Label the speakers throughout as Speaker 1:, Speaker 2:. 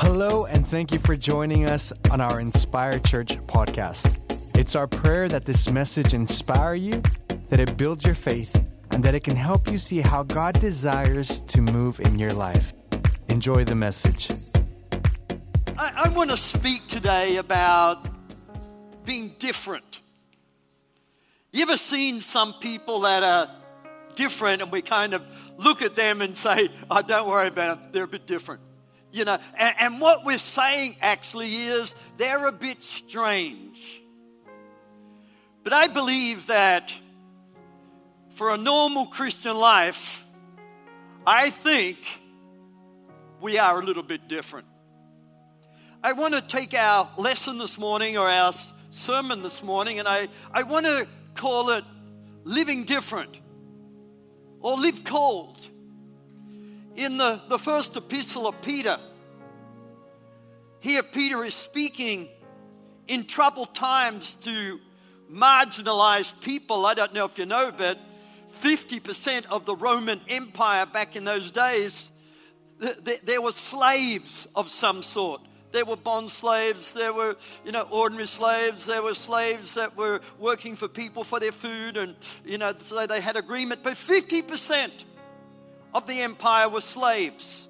Speaker 1: Hello, and thank you for joining us on our Inspire Church podcast. It's our prayer that this message inspire you, that it builds your faith, and that it can help you see how God desires to move in your life. Enjoy the message.
Speaker 2: I, I want to speak today about being different. You ever seen some people that are different and we kind of look at them and say, oh, don't worry about them, they're a bit different. You know, and, and what we're saying actually is they're a bit strange. But I believe that for a normal Christian life, I think we are a little bit different. I want to take our lesson this morning or our sermon this morning and I, I want to call it living different or live called. In the, the first epistle of Peter, here Peter is speaking in troubled times to marginalized people. I don't know if you know, but 50% of the Roman Empire back in those days, there were slaves of some sort. There were bond slaves, there were, you know, ordinary slaves, there were slaves that were working for people for their food, and, you know, so they had agreement. But 50% of the empire were slaves.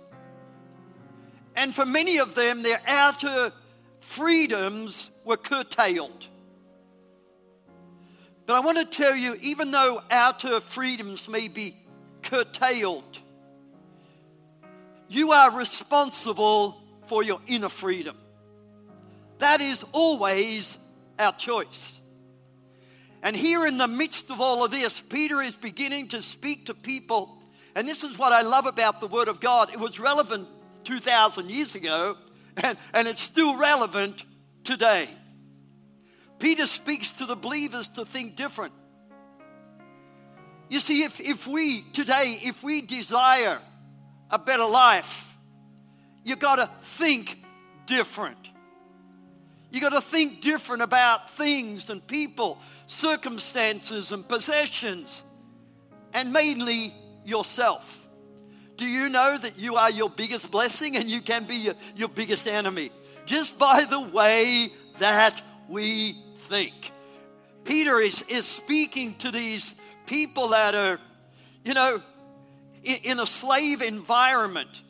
Speaker 2: And for many of them, their outer freedoms were curtailed. But I want to tell you, even though outer freedoms may be curtailed, you are responsible for your inner freedom. That is always our choice. And here in the midst of all of this, Peter is beginning to speak to people. And this is what I love about the Word of God. It was relevant 2,000 years ago, and, and it's still relevant today. Peter speaks to the believers to think different. You see, if, if we today, if we desire a better life, you got to think different. You got to think different about things and people, circumstances and possessions, and mainly yourself. Do you know that you are your biggest blessing and you can be your, your biggest enemy? Just by the way that we think. Peter is, is speaking to these people that are, you know, in, in a slave environment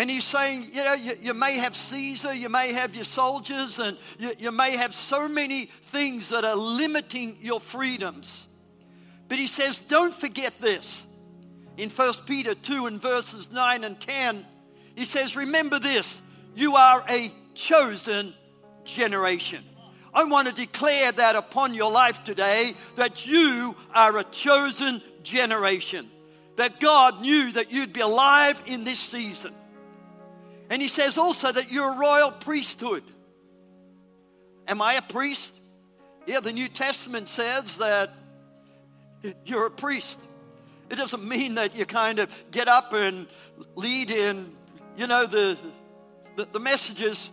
Speaker 2: and he's saying, you know, you, you, may have Caesar, you may have your soldiers, and you, you may have so many things that are limiting your freedoms. But he says, don't forget this. In 1 Peter 2 and verses 9 and 10, he says, remember this, you are a chosen generation. I want to declare that upon your life today that you are a chosen generation. That God knew that you'd be alive in this season. And he says also that you're a royal priesthood. Am I a priest? Yeah, the New Testament says that you're a priest. It doesn't mean that you kind of get up and lead in, you know, the, the, the messages.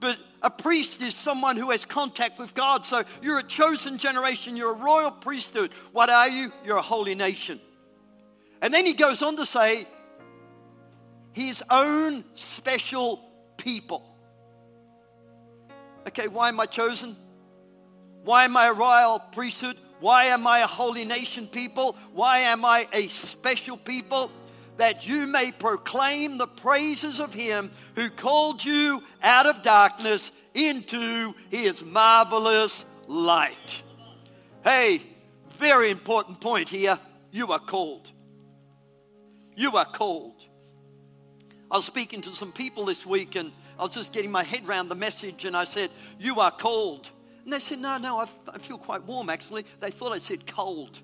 Speaker 2: But a priest is someone who has contact with God. So you're a chosen generation, you're a royal priesthood. What are you? You're a holy nation. And then he goes on to say, his own special people. Okay, why am I chosen? Why am I a royal priesthood? Why am I a holy nation people? Why am I a special people? That you may proclaim the praises of him who called you out of darkness into his marvelous light. Hey, very important point here. You are called. You are called. I was speaking to some people this week and I was just getting my head around the message and I said, You are cold. And they said, No, no, I, I feel quite warm actually. They thought I said cold.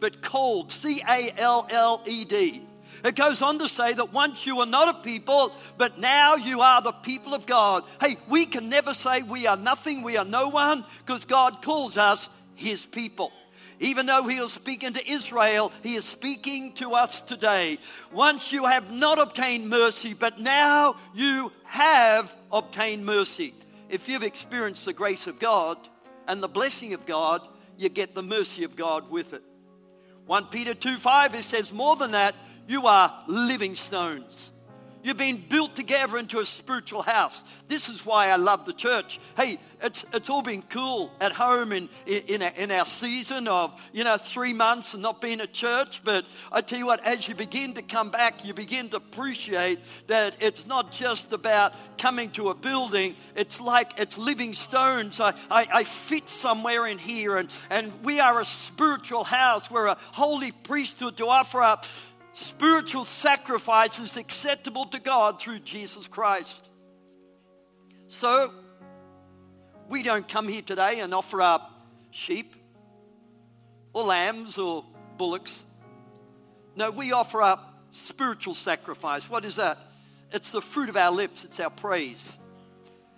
Speaker 2: But called, C A L L E D. It goes on to say that once you were not a people, but now you are the people of God. Hey, we can never say we are nothing, we are no one, because God calls us his people. Even though he was speaking to Israel, he is speaking to us today. Once you have not obtained mercy, but now you have obtained mercy. If you've experienced the grace of God and the blessing of God, you get the mercy of God with it. 1 Peter 2 5, it says, More than that, you are living stones. You're being built together into a spiritual house. This is why I love the church. Hey, it's, it's all been cool at home in, in, in our season of, you know, three months and not being at church. But I tell you what, as you begin to come back, you begin to appreciate that it's not just about coming to a building. It's like it's living stones. I, I, I fit somewhere in here. And, and we are a spiritual house. We're a holy priesthood to offer up spiritual sacrifices acceptable to God through Jesus Christ. So, we don't come here today and offer up sheep or lambs or bullocks. No, we offer up spiritual sacrifice. What is that? It's the fruit of our lips, it's our praise.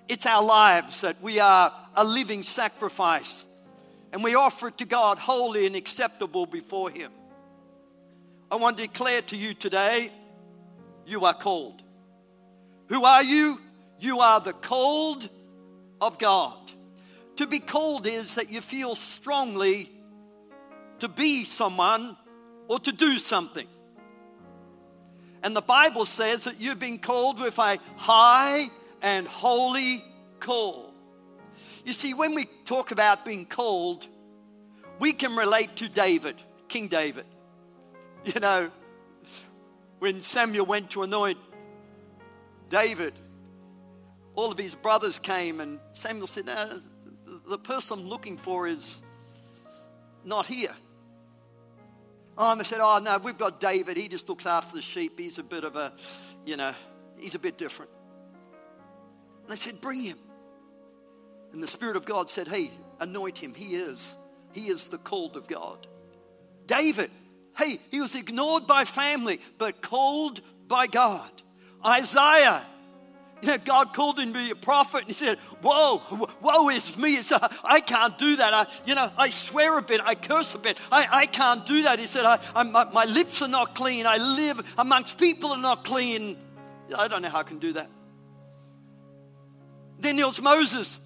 Speaker 2: It's our lives that we are a living sacrifice. And we offer it to God holy and acceptable before Him. I want to declare to you today you are called. Who are you? You are the called of God. To be called is that you feel strongly to be someone or to do something. And the Bible says that you've been called with a high and holy call. You see, when we talk about being called, we can relate to David, King David. You know, when Samuel went to anoint David, all of his brothers came, and Samuel said, no, The person I'm looking for is not here. And they said, Oh, no, we've got David. He just looks after the sheep. He's a bit of a, you know, he's a bit different. And they said, Bring him. And the Spirit of God said, Hey, anoint him. He is. He is the called of God. David, Hey, he was ignored by family, but called by God. Isaiah, you know, God called him to be a prophet, and he said, "Whoa, woe is me! It's, uh, I can't do that. I, you know, I swear a bit, I curse a bit. I, I can't do that." He said, I, my, "My lips are not clean. I live amongst people that are not clean. I don't know how I can do that." Then there was Moses.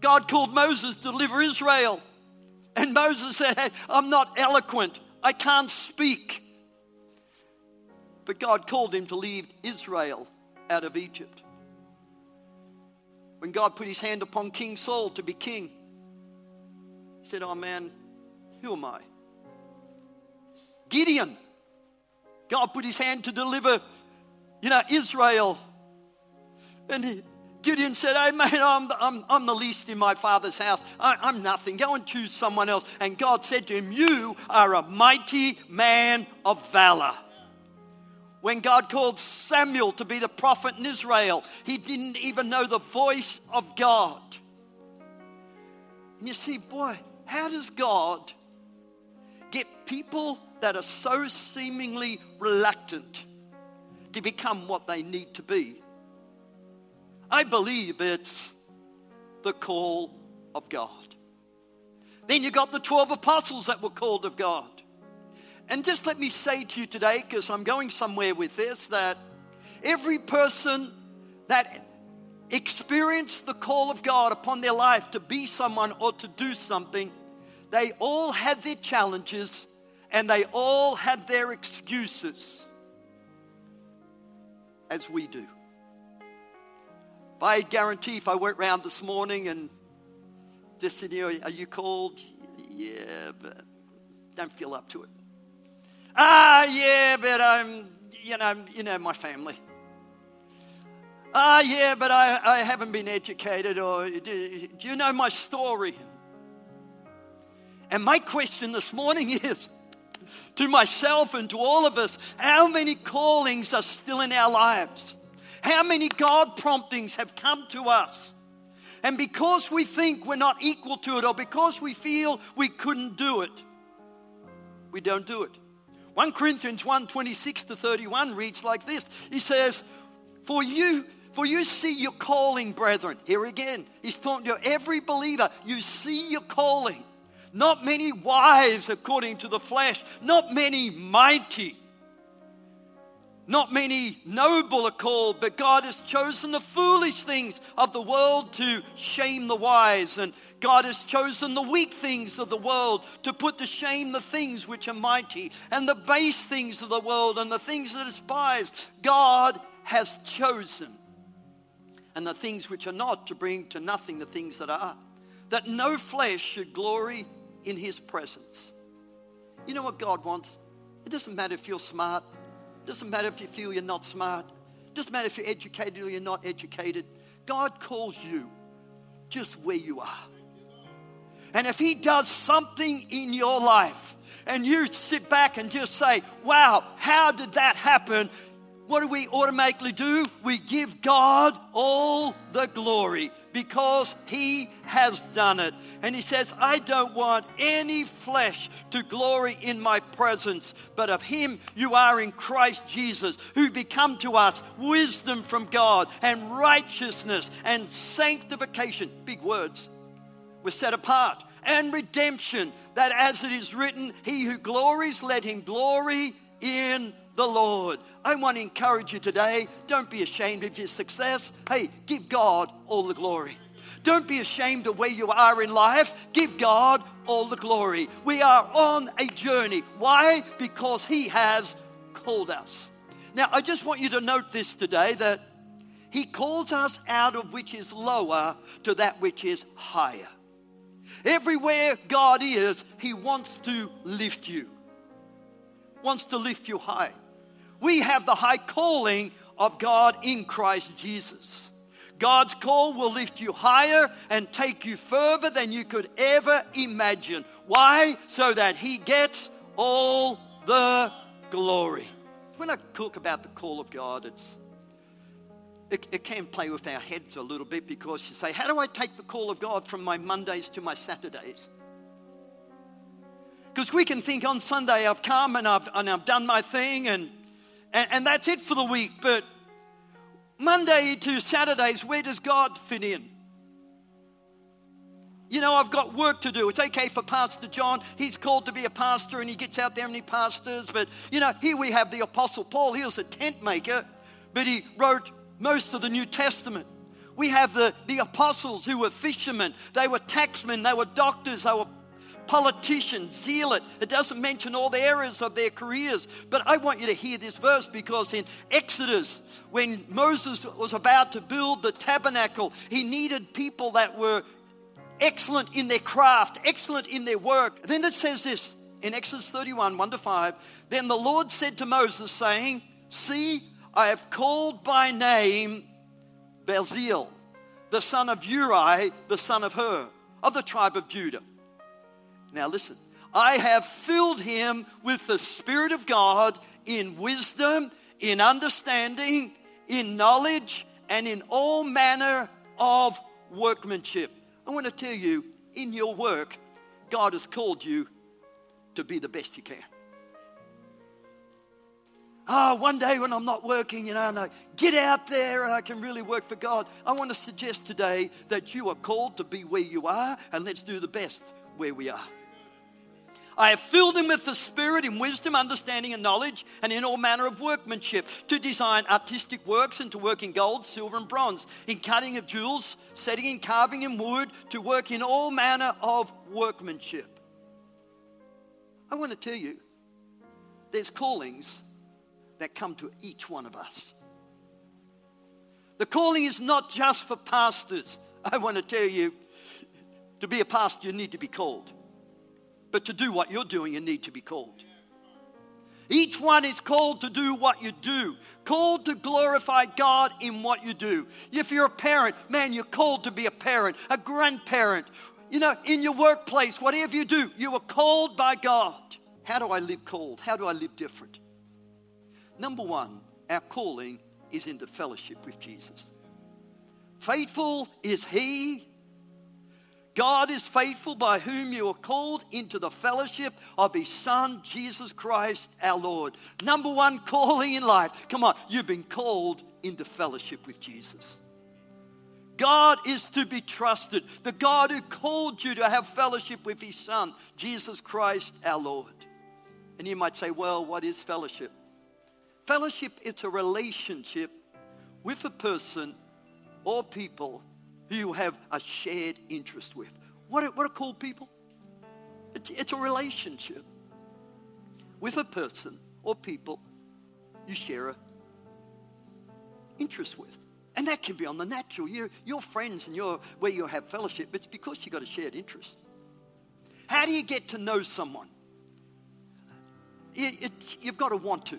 Speaker 2: God called Moses to deliver Israel. And Moses said, I'm not eloquent. I can't speak. But God called him to lead Israel out of Egypt. When God put his hand upon King Saul to be king, he said, Oh man, who am I? Gideon. God put his hand to deliver, you know, Israel. And he, Gideon said, Hey, man, I'm, I'm, I'm the least in my father's house. I, I'm nothing. Go and choose someone else. And God said to him, You are a mighty man of valor. When God called Samuel to be the prophet in Israel, he didn't even know the voice of God. And you see, boy, how does God get people that are so seemingly reluctant to become what they need to be? I believe it's the call of God. Then you got the 12 apostles that were called of God. And just let me say to you today, because I'm going somewhere with this, that every person that experienced the call of God upon their life to be someone or to do something, they all had their challenges and they all had their excuses, as we do. I guarantee if I went round this morning and just said, you are you called? Yeah, but don't feel up to it. Ah, yeah, but I'm, you know, you know my family. Ah, yeah, but I, I haven't been educated, or do, do you know my story? And my question this morning is to myself and to all of us how many callings are still in our lives? How many God promptings have come to us? And because we think we're not equal to it, or because we feel we couldn't do it, we don't do it. 1 Corinthians 1 26 to 31 reads like this He says, For you, for you see your calling, brethren. Here again, he's talking to every believer. You see your calling. Not many wives according to the flesh, not many mighty, Not many noble are called, but God has chosen the foolish things of the world to shame the wise. And God has chosen the weak things of the world to put to shame the things which are mighty, and the base things of the world and the things that despise. God has chosen. And the things which are not to bring to nothing the things that are, that no flesh should glory in his presence. You know what God wants? It doesn't matter if you're smart. Doesn't matter if you feel you're not smart. Doesn't matter if you're educated or you're not educated. God calls you just where you are. And if He does something in your life and you sit back and just say, wow, how did that happen? What do we automatically do? We give God all the glory because he has done it. And he says, I don't want any flesh to glory in my presence, but of him you are in Christ Jesus, who become to us wisdom from God and righteousness and sanctification. Big words. We're set apart. And redemption, that as it is written, he who glories, let him glory in the Lord. I want to encourage you today don't be ashamed of your success. Hey, give God all the glory. Don't be ashamed of where you are in life. Give God all the glory. We are on a journey. Why? Because He has called us. Now, I just want you to note this today that He calls us out of which is lower to that which is higher. Everywhere God is, He wants to lift you, wants to lift you high we have the high calling of God in Christ Jesus. God's call will lift you higher and take you further than you could ever imagine. Why? So that He gets all the glory. When I talk about the call of God, it's it, it, can play with our heads a little bit because you say, How do I take the call of God from my Mondays to my Saturdays? Because we can think on Sunday I've come and I've, and I've done my thing and and, and that's it for the week. But Monday to Saturdays, where does God fit in? You know, I've got work to do. It's okay for Pastor John. He's called to be a pastor and he gets out there and he pastors. But, you know, here we have the Apostle Paul. He was a tent maker, but he wrote most of the New Testament. We have the, the apostles who were fishermen, they were taxmen, they were doctors, they were politician, zealot. It doesn't mention all the areas of their careers. But I want you to hear this verse because in Exodus, when Moses was about to build the tabernacle, he needed people that were excellent in their craft, excellent in their work. Then it says this in Exodus 31 1 to 5 Then the Lord said to Moses, saying, See, I have called by name Bezalel, the son of Uri, the son of Hur, of the tribe of Judah. Now, listen, I have filled him with the Spirit of God in wisdom, in understanding, in knowledge, and in all manner of workmanship. I want to tell you, in your work, God has called you to be the best you can. Ah, oh, one day when I'm not working, you know, and I get out there and I can really work for God. I want to suggest today that you are called to be where you are and let's do the best where we are. I have filled him with the Spirit in wisdom, understanding, and knowledge, and in all manner of workmanship, to design artistic works and to work in gold, silver, and bronze, in cutting of jewels, setting and carving in wood, to work in all manner of workmanship. I want to tell you, there's callings that come to each one of us. The calling is not just for pastors. I want to tell you, to be a pastor, you need to be called. But to do what you're doing, you need to be called. Each one is called to do what you do, called to glorify God in what you do. If you're a parent, man, you're called to be a parent, a grandparent. You know, in your workplace, whatever you do, you are called by God. How do I live called? How do I live different? Number one, our calling is into fellowship with Jesus. Faithful is He God is faithful by whom you are called into the fellowship of his Son, Jesus Christ our Lord. Number one calling in life. Come on, you've been called into fellowship with Jesus. God is to be trusted. The God who called you to have fellowship with his Son, Jesus Christ our Lord. And you might say, well, what is fellowship? Fellowship, it's a relationship with a person or people who you have a shared interest with. What are, what are called people? It's, it's a relationship with a person or people you share a interest with. And that can be on the natural. Your, your friends and your, where you have fellowship, it's because you've got a shared interest. How do you get to know someone? It, it, you've got to want to.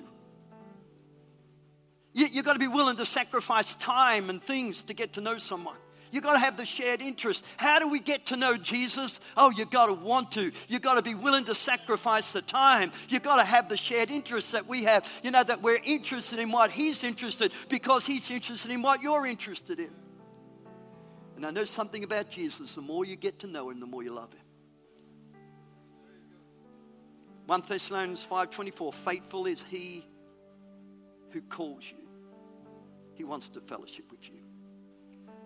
Speaker 2: You, you've got to be willing to sacrifice time and things to get to know someone. You've got to have the shared interest. How do we get to know Jesus? Oh, you've got to want to. You've got to be willing to sacrifice the time. You've got to have the shared interest that we have. You know, that we're interested in what He's interested because He's interested in what you're interested in. And I know something about Jesus. The more you get to know Him, the more you love Him. 1 Thessalonians 5:24 faithful is he who calls you. He wants to fellowship with you.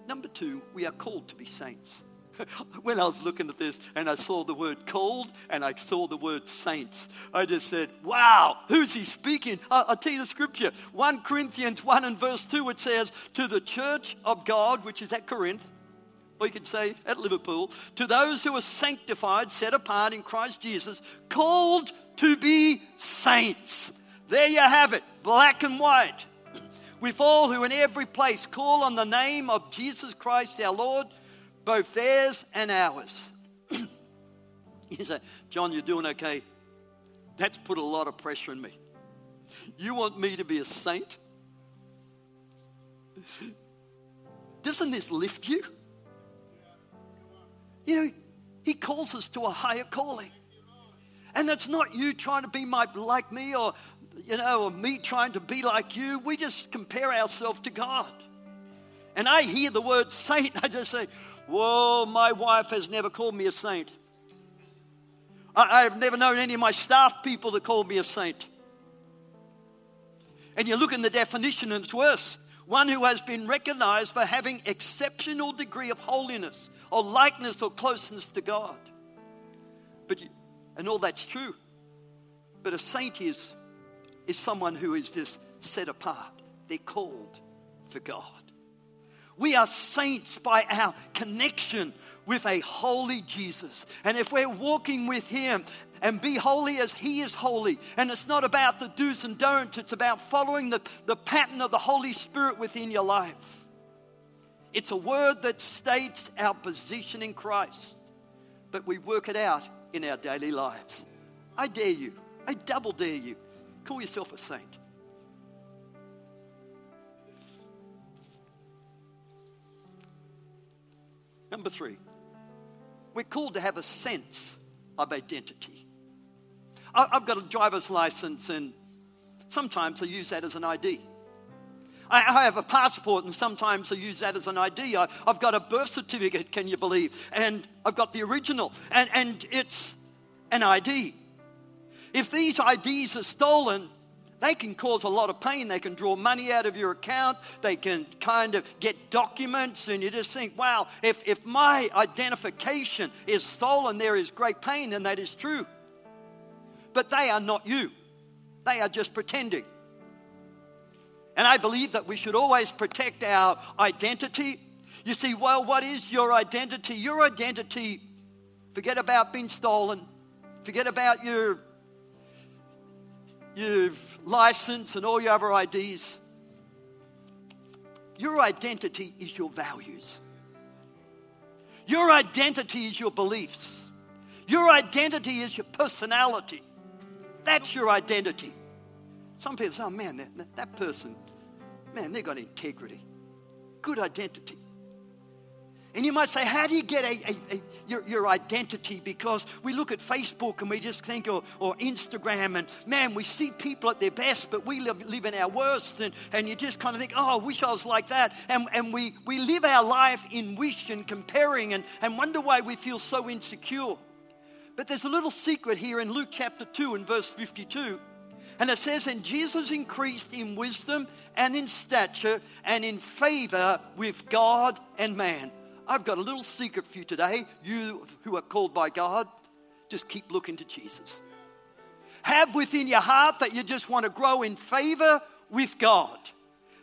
Speaker 2: Number 2, we are called to be saints. when I was looking at this and I saw the word called and I saw the word saints, I just said, wow, who's he speaking? I'll tell you the scripture. 1 Corinthians 1 and verse 2, it says, To the church of God, which is at Corinth, or you could say at Liverpool, to those who are sanctified, set apart in Christ Jesus, called to be saints. There you have it, black and white. With all who in every place call on the name of Jesus Christ our Lord, both theirs and ours. you say, John, you're doing okay. That's put a lot of pressure on me. You want me to be a saint? Doesn't this lift you? You know, He calls us to a higher calling. And that's not you trying to be my, like me or, you know, or me trying to be like you. We just compare ourselves to God. And I hear the word saint, I just say, Whoa, my wife has never called me a saint. I, have never known any of my staff people to call me a saint. And you look in the definition and it's worse. One who has been recognized for having exceptional degree of holiness, or likeness or closeness to God. But and all that's true. But a saint is is someone who is just set apart. They're called for God. We are saints by our connection with a holy Jesus. And if we're walking with Him and be holy as He is holy, and it's not about the do's and don'ts, it's about following the, the pattern of the Holy Spirit within your life. It's a word that states our position in Christ, but we work it out in our daily lives. I dare you, I double dare you, call yourself a saint. Number three, we're called to have a sense of identity. I've got a driver's license, and sometimes I use that as an ID. I, have a passport, and sometimes I use that as an ID. I, have got a birth certificate, can you believe? And I've got the original, and, and it's an ID. If these IDs are stolen, they can cause a lot of pain. They can draw money out of your account. They can kind of get documents, and you just think, wow, if, if my identification is stolen, there is great pain, and that is true. But they are not you, they are just pretending. And I believe that we should always protect our identity. You see, well, what is your identity? Your identity, forget about being stolen, forget about your, your license and all your other IDs. Your identity is your values. Your identity is your beliefs. Your identity is your personality. That's your identity. Some people say, oh man, that, that person, man, they got integrity, good identity. And you might say, how do you get a, a, a, your, your identity? Because we look at Facebook and we just think, or, or Instagram, and man, we see people at their best, but we live, live in our worst. And, and you just kind of think, oh, I wish I was like that. And, and we, we live our life in wish and comparing and, and wonder why we feel so insecure. But there's a little secret here in Luke chapter 2 and verse 52. And it says, And Jesus increased in wisdom and in stature and in favor with God and man. I've got a little secret for you today. You who are called by God, just keep looking to Jesus. Have within your heart that you just want to grow in favor with God.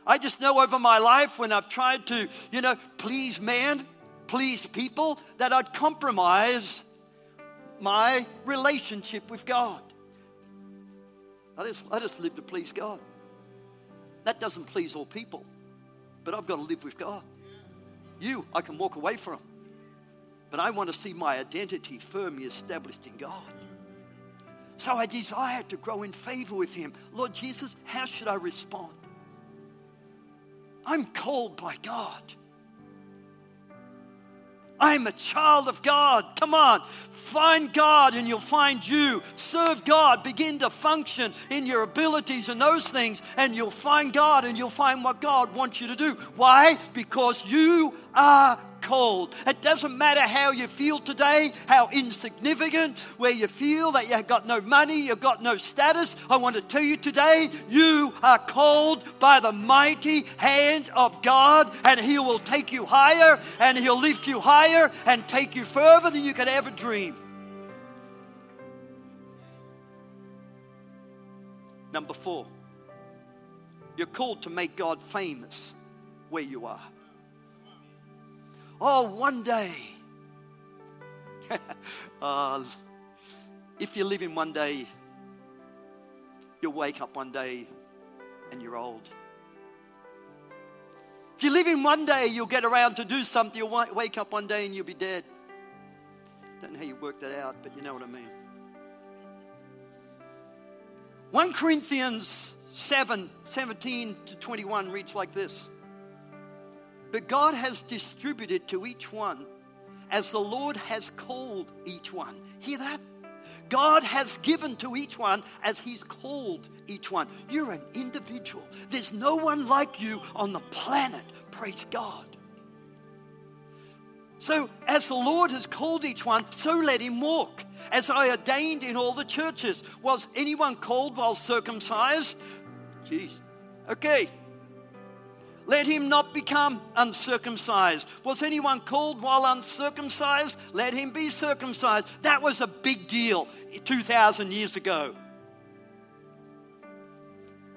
Speaker 2: I just know over my life when I've tried to, you know, please man, please people, that I'd compromise my relationship with God. I just, I just live to please God. That doesn't please all people, but I've got to live with God. You, I can walk away from, but I want to see my identity firmly established in God. So I desire to grow in favor with Him. Lord Jesus, how should I respond? I'm called by God. I'm a child of God. Come on, find God and you'll find you. Serve God. Begin to function in your abilities and those things, and you'll find God and you'll find what God wants you to do. Why? Because you are called. It doesn't matter how you feel today, how insignificant, where you feel that you've got no money, you've got no status. I want to tell you today, you are called by the mighty hand of God, and He will take you higher, and He'll lift you higher, and take you further than you could ever dream. Number four, you're called to make God famous where you are. Oh, one day. uh, if you live in one day, you'll wake up one day and you're old. If you live in one day, you'll get around to do something. You'll wake up one day and you'll be dead. Don't know how you work that out, but you know what I mean. 1 Corinthians 7 17 to 21 reads like this but God has distributed to each one as the Lord has called each one. Hear that? God has given to each one as He's called each one. You're an individual. There's no one like you on the planet. Praise God. So, as the Lord has called each one, so let him walk. As I ordained in all the churches. Was anyone called while circumcised? Jeez. Okay, let him not become uncircumcised. Was anyone called while uncircumcised? Let him be circumcised. That was a big deal 2,000 years ago.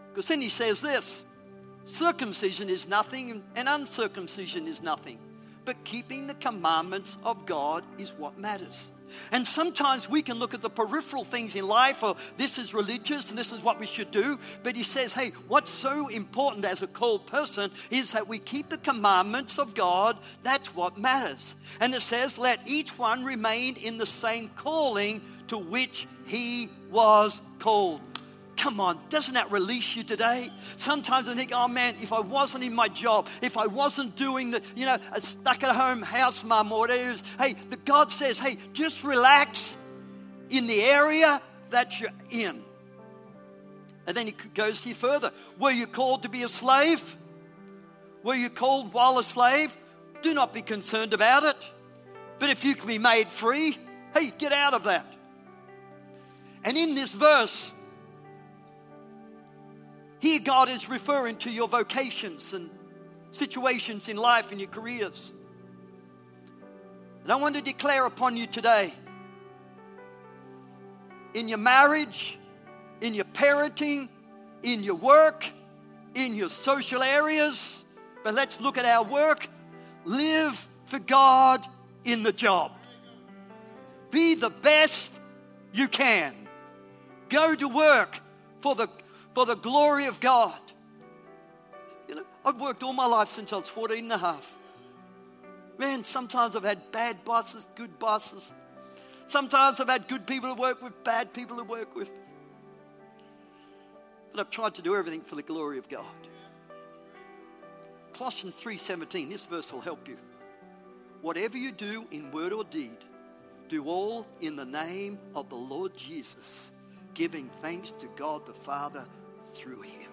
Speaker 2: Because then he says this circumcision is nothing and uncircumcision is nothing, but keeping the commandments of God is what matters. And sometimes we can look at the peripheral things in life, or this is religious and this is what we should do. But he says, hey, what's so important as a called person is that we keep the commandments of God. That's what matters. And it says, let each one remain in the same calling to which he was called. Come on, doesn't that release you today? Sometimes I think, oh man, if I wasn't in my job, if I wasn't doing the, you know, a stuck at home house mum or whatever it is, hey, the God says, hey, just relax in the area that you're in. And then he goes here further. Were you called to be a slave? Were you called while a slave? Do not be concerned about it. But if you can be made free, hey, get out of that. And in this verse, here, God is referring to your vocations and situations in life and your careers. And I want to declare upon you today in your marriage, in your parenting, in your work, in your social areas. But let's look at our work. Live for God in the job. Be the best you can. Go to work for the for the glory of God. You know, I've worked all my life since I was 14 and a half. Man, sometimes I've had bad bosses, good bosses. Sometimes I've had good people to work with, bad people to work with. But I've tried to do everything for the glory of God. Colossians 3:17, this verse will help you. Whatever you do in word or deed, do all in the name of the Lord Jesus, giving thanks to God the Father through him.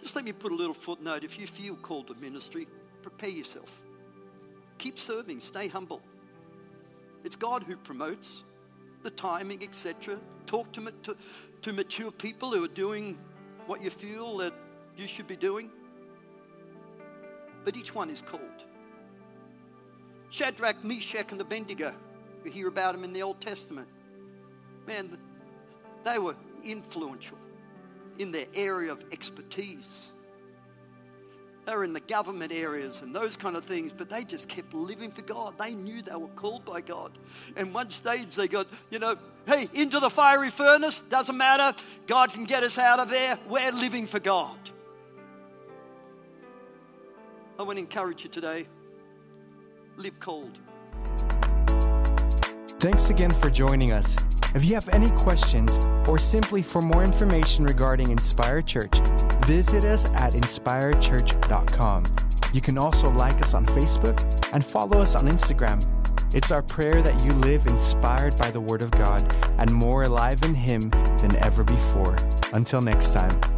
Speaker 2: Just let me put a little footnote. If you feel called to ministry, prepare yourself. Keep serving, stay humble. It's God who promotes the timing, etc. Talk to, to, to mature people who are doing what you feel that you should be doing. But each one is called. Shadrach, Meshach, and Abednego. We hear about them in the Old Testament. Man, they were influential in their area of expertise. They were in the government areas and those kind of things, but they just kept living for God. They knew they were called by God. And one stage they got, you know, hey, into the fiery furnace, doesn't matter. God can get us out of there. We're living for God. I want to encourage you today live called.
Speaker 1: Thanks again for joining us. If you have any questions or simply for more information regarding Inspire Church, visit us at inspirechurch.com. You can also like us on Facebook and follow us on Instagram. It's our prayer that you live inspired by the Word of God and more alive in Him than ever before. Until next time.